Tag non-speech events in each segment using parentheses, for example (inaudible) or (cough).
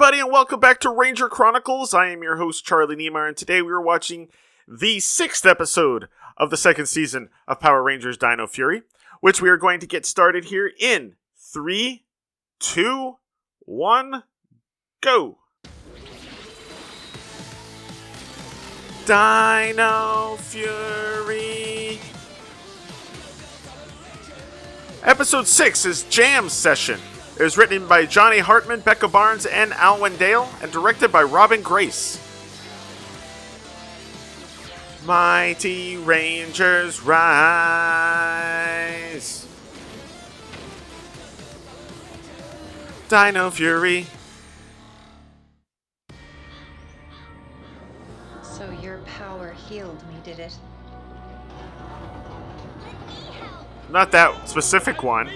everybody, and welcome back to Ranger Chronicles. I am your host, Charlie Niemeyer, and today we are watching the sixth episode of the second season of Power Rangers Dino Fury, which we are going to get started here in three, two, one, go. Dino Fury. Episode 6 is Jam Session. It was written by Johnny Hartman, Becca Barnes, and Alwyn Dale, and directed by Robin Grace. Mighty Rangers rise. Dino Fury. So your power healed me, did it? Not that specific one.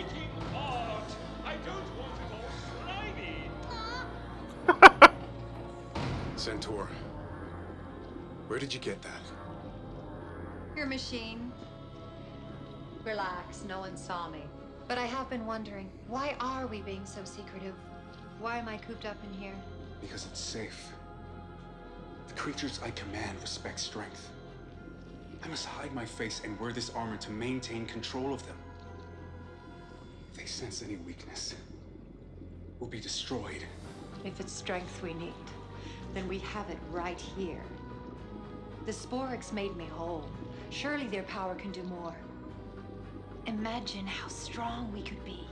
Where did you get that? Your machine. Relax, no one saw me. But I have been wondering, why are we being so secretive? Why am I cooped up in here? Because it's safe. The creatures I command respect strength. I must hide my face and wear this armor to maintain control of them. If they sense any weakness, we'll be destroyed. If it's strength we need, then we have it right here. The Sporix made me whole. Surely their power can do more. Imagine how strong we could be.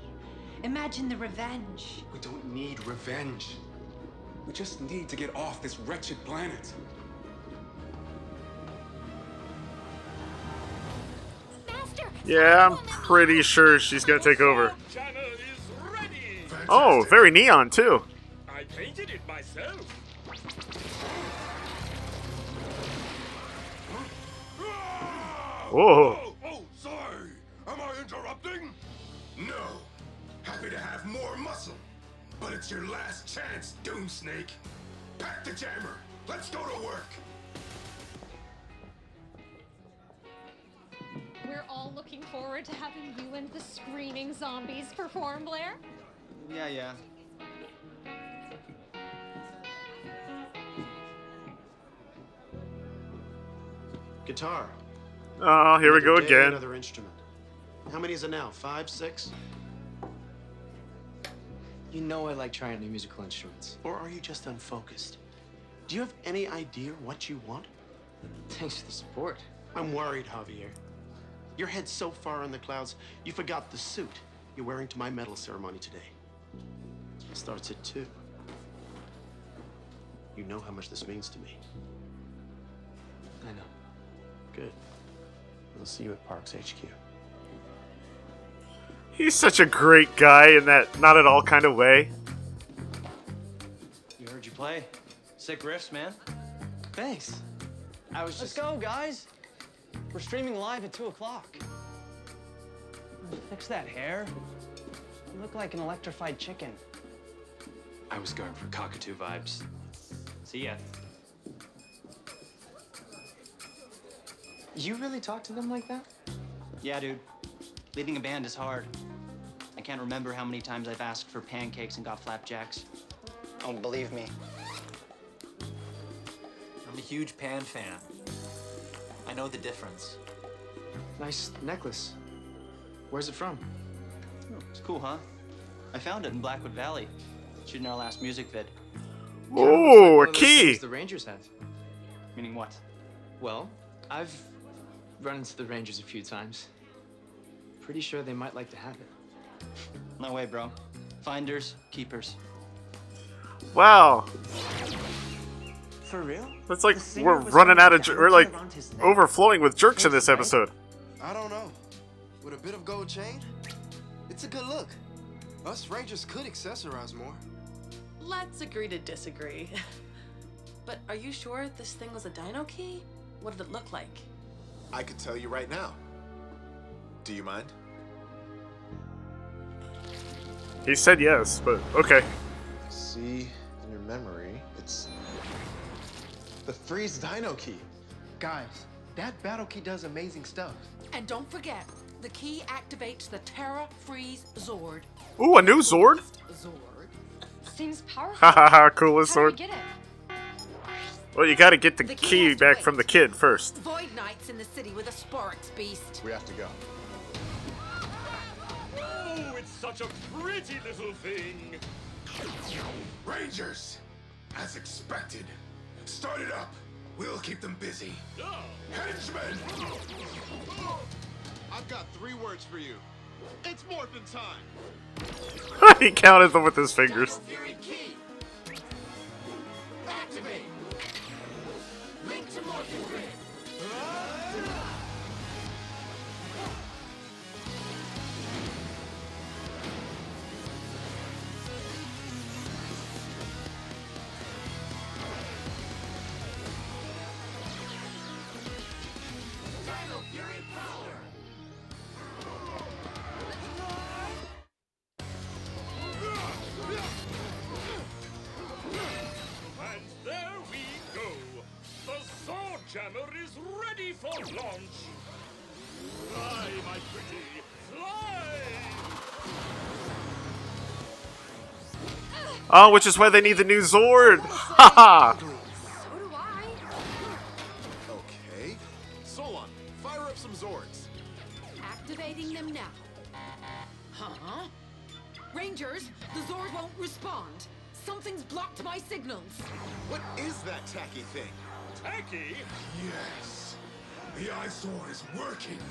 Imagine the revenge. We don't need revenge. We just need to get off this wretched planet. Yeah, I'm pretty sure she's gonna take over. Channel is ready. Oh, very neon, too. I painted it myself. Oh, oh, sorry. Am I interrupting? No. Happy to have more muscle. But it's your last chance, Doom Snake. Pack the jammer. Let's go to work. We're all looking forward to having you and the screaming zombies perform, Blair. Yeah, yeah. Guitar. Oh, here we go day, again. Another instrument. How many is it now? Five, six? You know I like trying new musical instruments. Or are you just unfocused? Do you have any idea what you want? Thanks for the support. I'm worried, Javier. Your head's so far in the clouds, you forgot the suit you're wearing to my medal ceremony today. It starts at two. You know how much this means to me. I know. Good. I'll see you at Parks HQ. He's such a great guy in that not at all kind of way. You heard you play. Sick riffs, man. Thanks. I was just. Let's go, guys. We're streaming live at 2 o'clock. Fix that hair. You look like an electrified chicken. I was going for cockatoo vibes. See ya. You really talk to them like that? Yeah, dude. Leading a band is hard. I can't remember how many times I've asked for pancakes and got flapjacks. Oh, believe me. I'm a huge Pan fan. I know the difference. Nice necklace. Where's it from? It's cool, huh? I found it in Blackwood Valley, shooting our last music vid. Oh, One a of those key. The Rangers have. Meaning what? Well, I've run into the Rangers a few times. Pretty sure they might like to have it. No way, bro. Finders, keepers. Wow. For real? It's like we're running out of jer- we're like around his neck. overflowing with jerks in this episode. I don't know. With a bit of gold chain, it's a good look. Us Rangers could accessorize more. Let's agree to disagree. (laughs) but are you sure this thing was a dino key? What did it look like? I could tell you right now. Do you mind? He said yes, but okay. See in your memory, it's the freeze dino key. Guys, that battle key does amazing stuff. And don't forget, the key activates the Terra Freeze Zord. Ooh, a new Zord. Zord. Seems powerful. Ha ha ha, coolest How do we sword. get it? Well, you gotta get the, The key key back wait. from the kid first. Void Knights in the city with a Sporix beast. We have to go. Oh, it's such a pretty little thing. Rangers, as expected. Start it up. We'll keep them busy. Henchmen! Oh, I've got three words for you. It's morphin' time. (laughs) he counted them with his fingers. Fury key. Activate. To morphin grid. Launch. Fly, my pretty, fly! Oh, which is why they need the new Zord. (laughs) Ha ha. So do I. Okay. Solon, fire up some Zords. Activating them now. Huh? Rangers, the Zord won't respond. Something's blocked my signals. What is that tacky thing? Tacky? Yes. The eyesore is working. (laughs)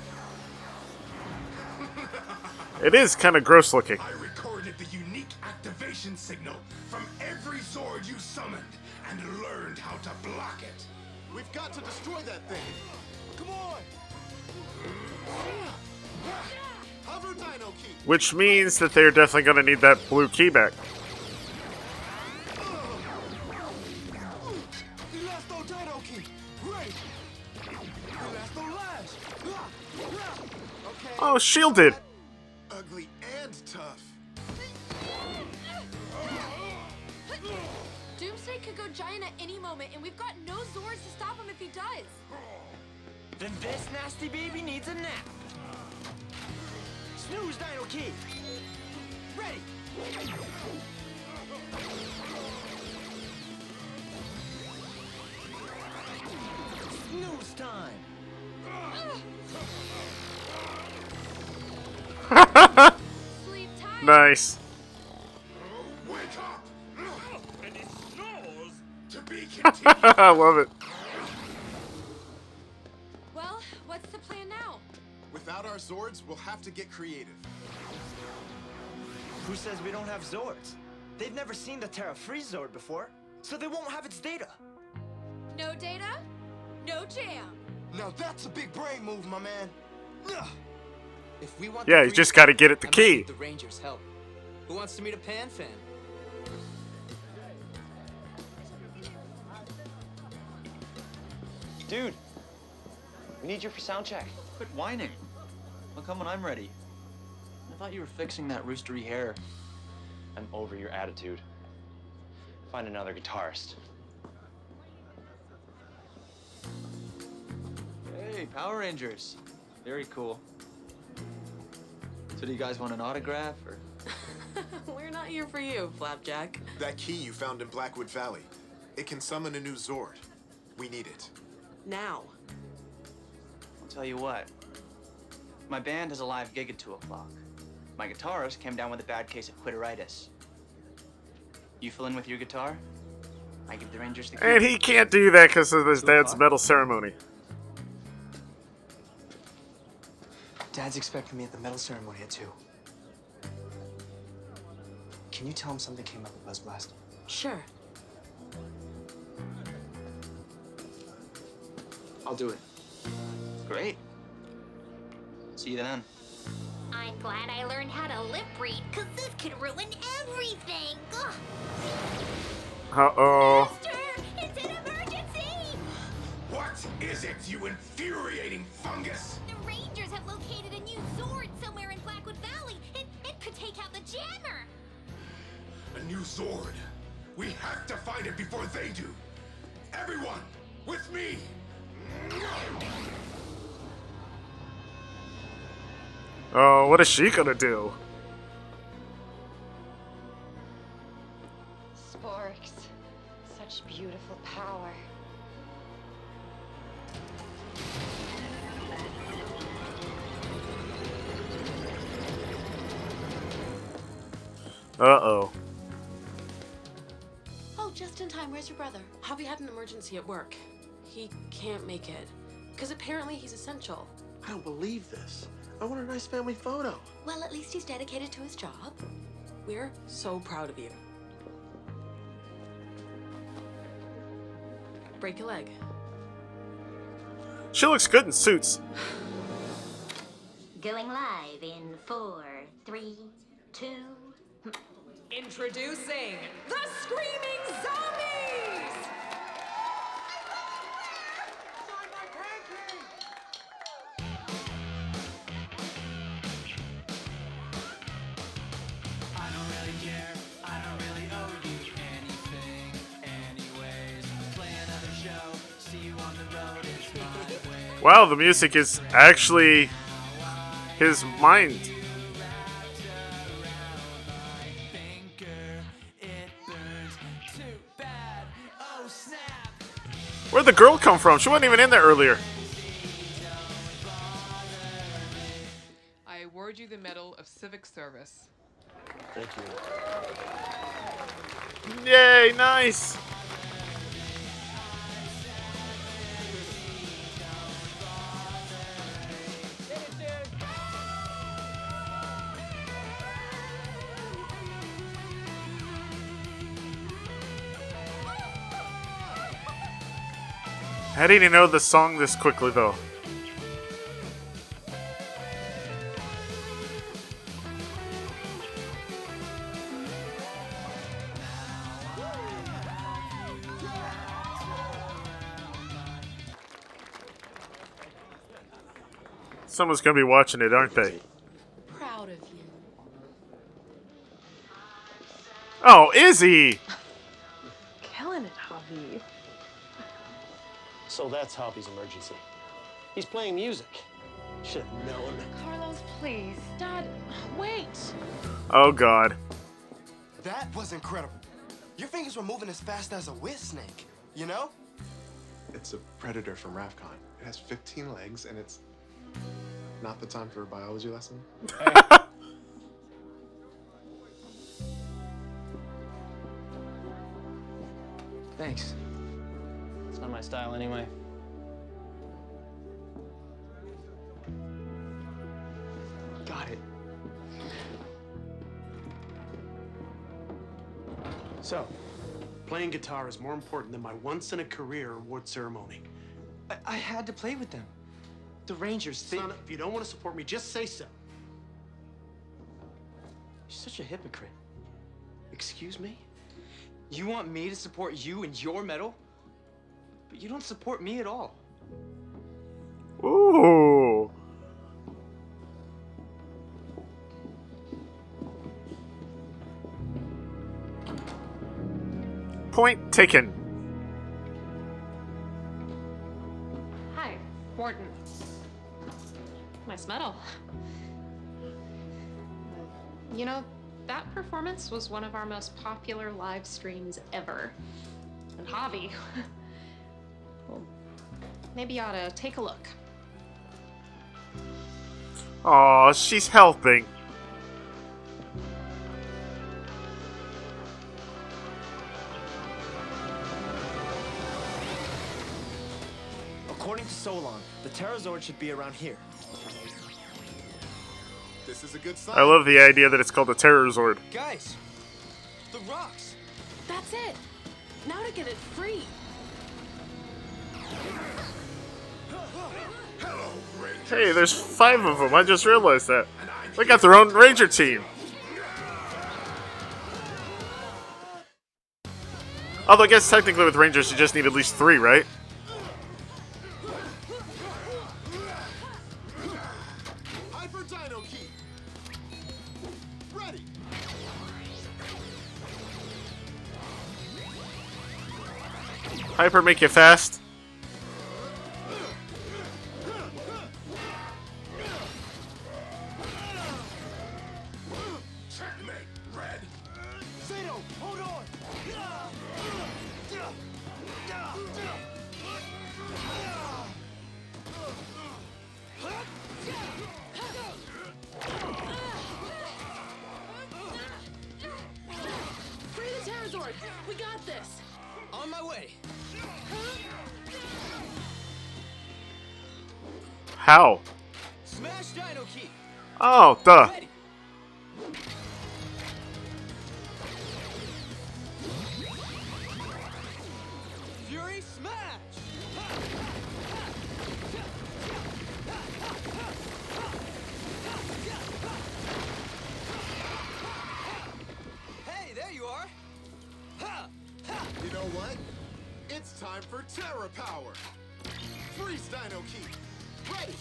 It is kind of gross looking. I recorded the unique activation signal from every Zord you summoned and learned how to block it. We've got to destroy that thing. Come on. (sighs) Hover Dino Key. Which means that they're definitely gonna need that blue key back. Oh, shielded. (laughs) continued. (laughs) I love it. Well, what's the plan now? Without our Zords, we'll have to get creative. Who says we don't have Zords? They've never seen the Terra Freeze Zord before, so they won't have its data. No data? No jam. Now that's a big brain move, my man. Ugh. If we want Yeah, the you just gotta get it the I key. The Rangers' help. Who wants to meet a Pan fan? Dude, we need you for sound check. Quit whining. I'll come when I'm ready. I thought you were fixing that roostery hair. I'm over your attitude. Find another guitarist. Hey, Power Rangers. Very cool. So do you guys want an autograph or? (laughs) We're not here for you, Flapjack. That key you found in Blackwood Valley. It can summon a new Zord. We need it. Now. I'll tell you what. My band has a live gig at 2 o'clock. My guitarist came down with a bad case of quitteritis. You fill in with your guitar? I give the Rangers the key. And he can't do that because of his dad's medal ceremony. Dad's expecting me at the medal ceremony at 2. Can you tell him something came up at Buzz Blast? Sure. I'll do it. Great. See you then. I'm glad I learned how to lip read, because this could ruin everything. Ugh. Uh oh. It's an emergency! What is it, you infuriating fungus? Rangers have located a new Zord somewhere in Blackwood Valley. It, it could take out the jammer. A new Zord. We have to find it before they do. Everyone, with me! Oh, what is she gonna do? Sporix. Such beautiful power. Uh oh. Oh, just in time. Where's your brother? Javi had an emergency at work. He can't make it. Because apparently he's essential. I don't believe this. I want a nice family photo. Well, at least he's dedicated to his job. We're so proud of you. Break a leg. She looks good in suits. Going live in four, three, two. Introducing the Screaming Zombies! I don't really care. I don't really owe you anything. Anyways, play another show. See you on the road. It's my (laughs) way. Wow, the music is actually his mind. Girl come from? She wasn't even in there earlier. I award you the Medal of Civic Service. Thank you. Yay, nice. How did he know the song this quickly, though? Someone's gonna be watching it, aren't they? Proud of you. Oh, Izzy! So that's Javi's emergency. He's playing music. Should have known. Carlos, please. Dad, wait. Oh god. That was incredible. Your fingers were moving as fast as a whiz snake, you know? It's a predator from Rafkon. It has 15 legs, and it's not the time for a biology lesson. Thanks. It's not my style anyway. Got it. So, playing guitar is more important than my once in a career award ceremony. I, I had to play with them. The Rangers, they... Son, if you don't want to support me, just say so. You're such a hypocrite. Excuse me? You want me to support you and your medal? But you don't support me at all. Ooh. Point taken. Hi, Warden. Nice medal. You know, that performance was one of our most popular live streams ever. And Javi, (laughs) well, maybe you ought to take a look. Aw, she's helping. According to Solon, the Terrazord should be around here. This is a good sign. I love the idea that it's called a Terror Zord. Guys, the rocks. That's it. Now to get it free. Hey, there's five of them. I just realized that. They got their own Ranger team. Although I guess technically with Rangers you just need at least three, right? Hyper make you fast. Oh, duh. Fury Smash! Hey, there you are! Ha! Ha! You know what? It's time for Terra Power. Freeze Dino Key. Ready.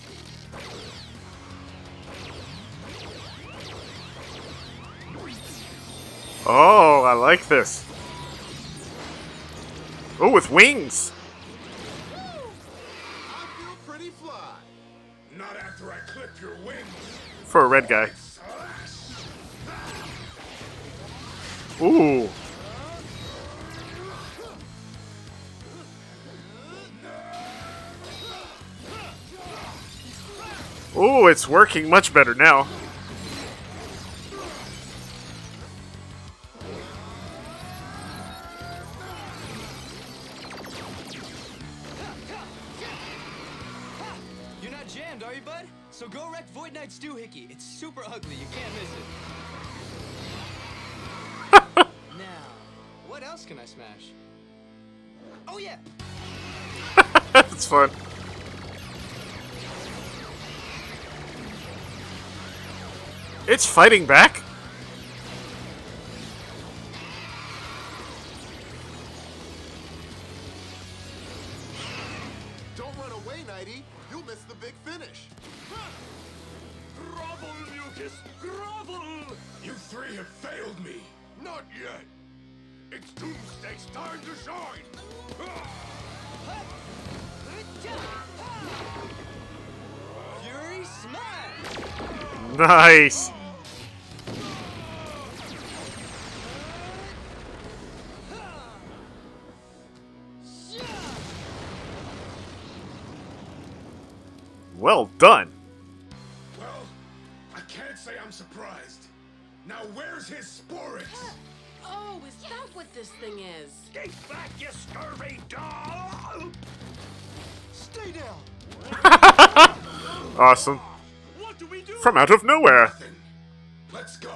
Oh, I like this. Oh, with wings. Pretty fly. Not after I clip your wings. For a red guy. Ooh. Ooh, it's working much better now. It's fighting back? Don't run away, Nighty. You'll miss the big finish. Grovel, Mucus! Grovel! You three have failed me. Not yet. It's Doomsday's time to shine. Fury Smash! Nice. Well done. Well, I can't say I'm surprised. Now where's his Sporix? Oh, is that what this thing is? Get back, you scurvy dog! Stay down. (laughs) Awesome. From out of nowhere. Let's go.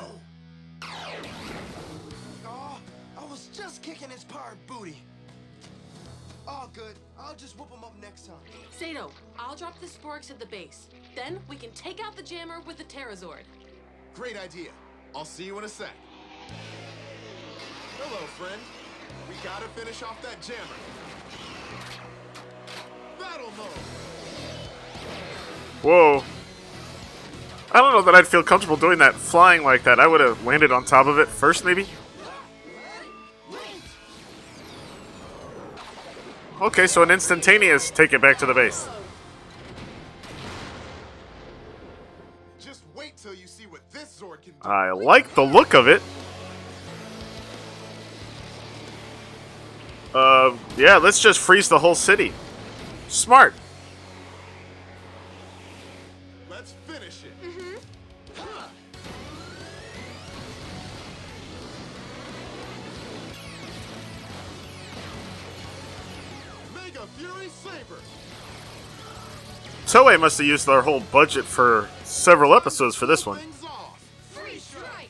Oh, I was just kicking his pirate booty. All good. I'll just whoop him up next time. Zayto, I'll drop the Sporix at the base. Then we can take out the jammer with the Terrazord. Great idea. I'll see you in a sec. Hello, friend. We gotta finish off that jammer. Battle mode. Whoa. I don't know that I'd feel comfortable doing that flying like that. I would have landed on top of it first, maybe. Okay, so an instantaneous take it back to the base. Just wait till you see what this Zord can do. I like the look of it. Uh, yeah, let's just freeze the whole city. Smart. Fury Saber. Toei must have used their whole budget for several episodes for this one. Free strike!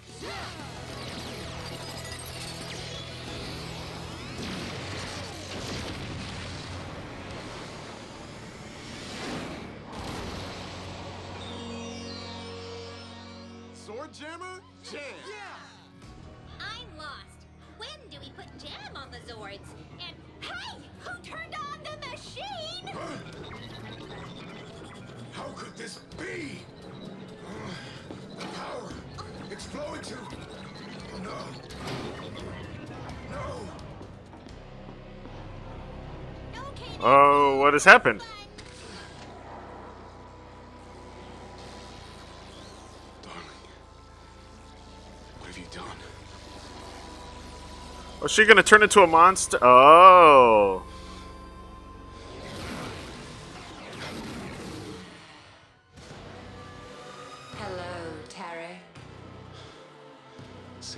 Sword Jammer? Jam. I'm lost. When do we put jam on the Zords? And hey, who turned could this be? The power. It's flowing to. Oh no. No. Oh, what has happened? What have you done? Was she gonna turn into a monster? Oh.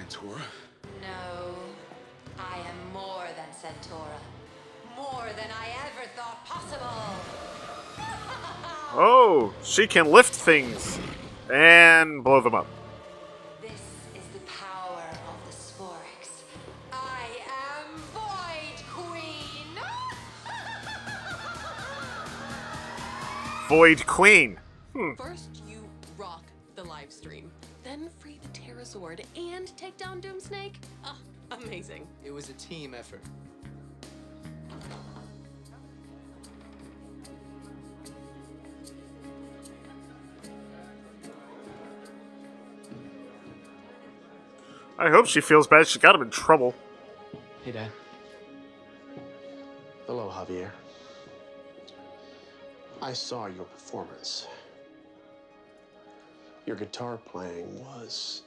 Santaura? No. I am more than Santaura. More than I ever thought possible. (laughs) Oh, she can lift things and blow them up. This is the power of the Sporix. I am Void Queen. (laughs) Void Queen. Hmm. First, the Terrazord and take down Doomsnake. Ah, amazing. It was a team effort. I hope she feels bad. She got him in trouble. Hey, Dad. Hello, Javier. I saw your performance. Your guitar playing was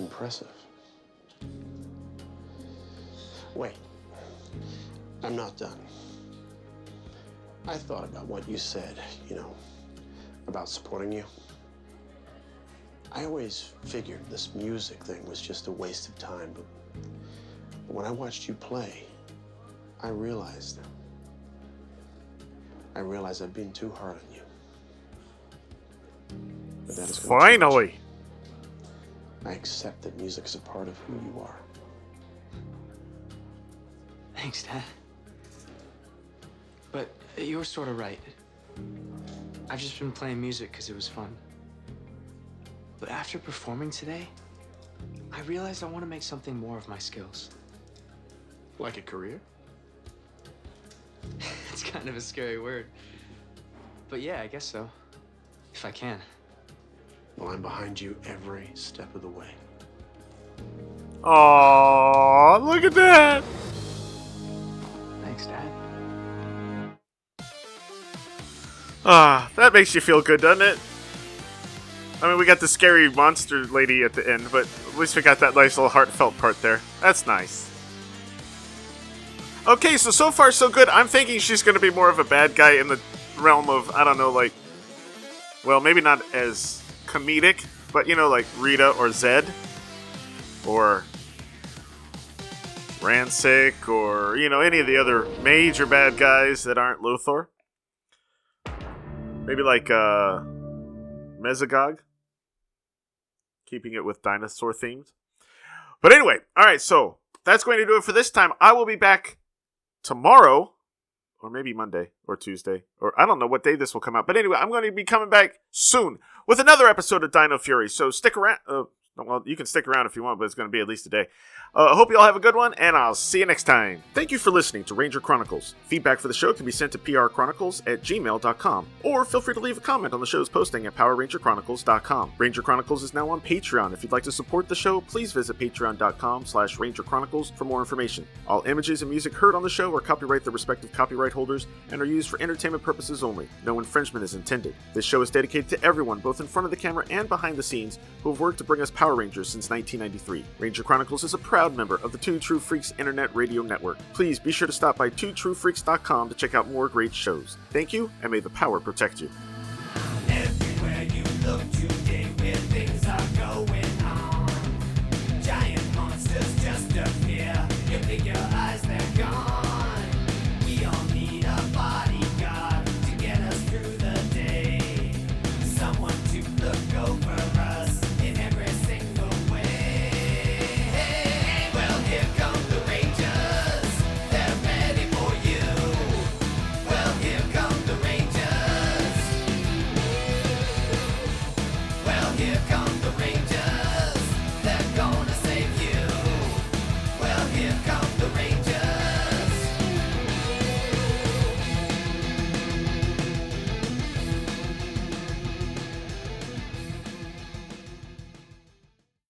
impressive. Wait, I'm not done. I thought about what you said, you know, about supporting you. I always figured this music thing was just a waste of time, but, when I watched you play, I realized I realized I've been too hard on you. Finally. I accept that music is a part of who you are. Thanks, Dad. But you were sort of right. I've just been playing music because it was fun. But after performing today, I realized I want to make something more of my skills. Like a career? (laughs) it's kind of a scary word. But yeah, I guess so. If I can. Well, I'm behind you every step of the way. Aww, look at that. Thanks, Dad. Ah, that makes you feel good, doesn't it? I mean, we got the scary monster lady at the end, but at least we got that nice little heartfelt part there. That's nice. Okay, so so far so good. I'm thinking she's going to be more of a bad guy in the realm of I don't know, like, well, maybe not as comedic, but you know, like Rita or Zedd, or Ransik, or you know, any of the other major bad guys that aren't Lothor. Maybe like uh, Mesogog, keeping it with dinosaur themes. But anyway, all right, so that's going to do it for this time. I will be back tomorrow, or maybe Monday or Tuesday, or I don't know what day this will come out. But anyway, I'm going to be coming back soon with another episode of Dino Fury. So stick around. Uh, well, you can stick around if you want, but it's going to be at least a day. Uh, I hope you all have a good one, and I'll see you next time. Thank you for listening to Ranger Chronicles. Feedback for the show can be sent to prchronicles at gmail.com, or feel free to leave a comment on the show's posting at powerrangerchronicles.com. Ranger Chronicles is now on Patreon. If you'd like to support the show, please visit patreon.com slash rangerchronicles for more information. All images and music heard on the show are copyright the respective copyright holders and are used for entertainment purposes only. No infringement is intended. This show is dedicated to everyone, both in front of the camera and behind the scenes, who have worked to bring us Power Rangers since 1993. Ranger Chronicles is a proud member of the Two True Freaks Internet Radio Network. Please be sure to stop by twotruefreaks.com to check out more great shows. Thank you, and may the power protect you.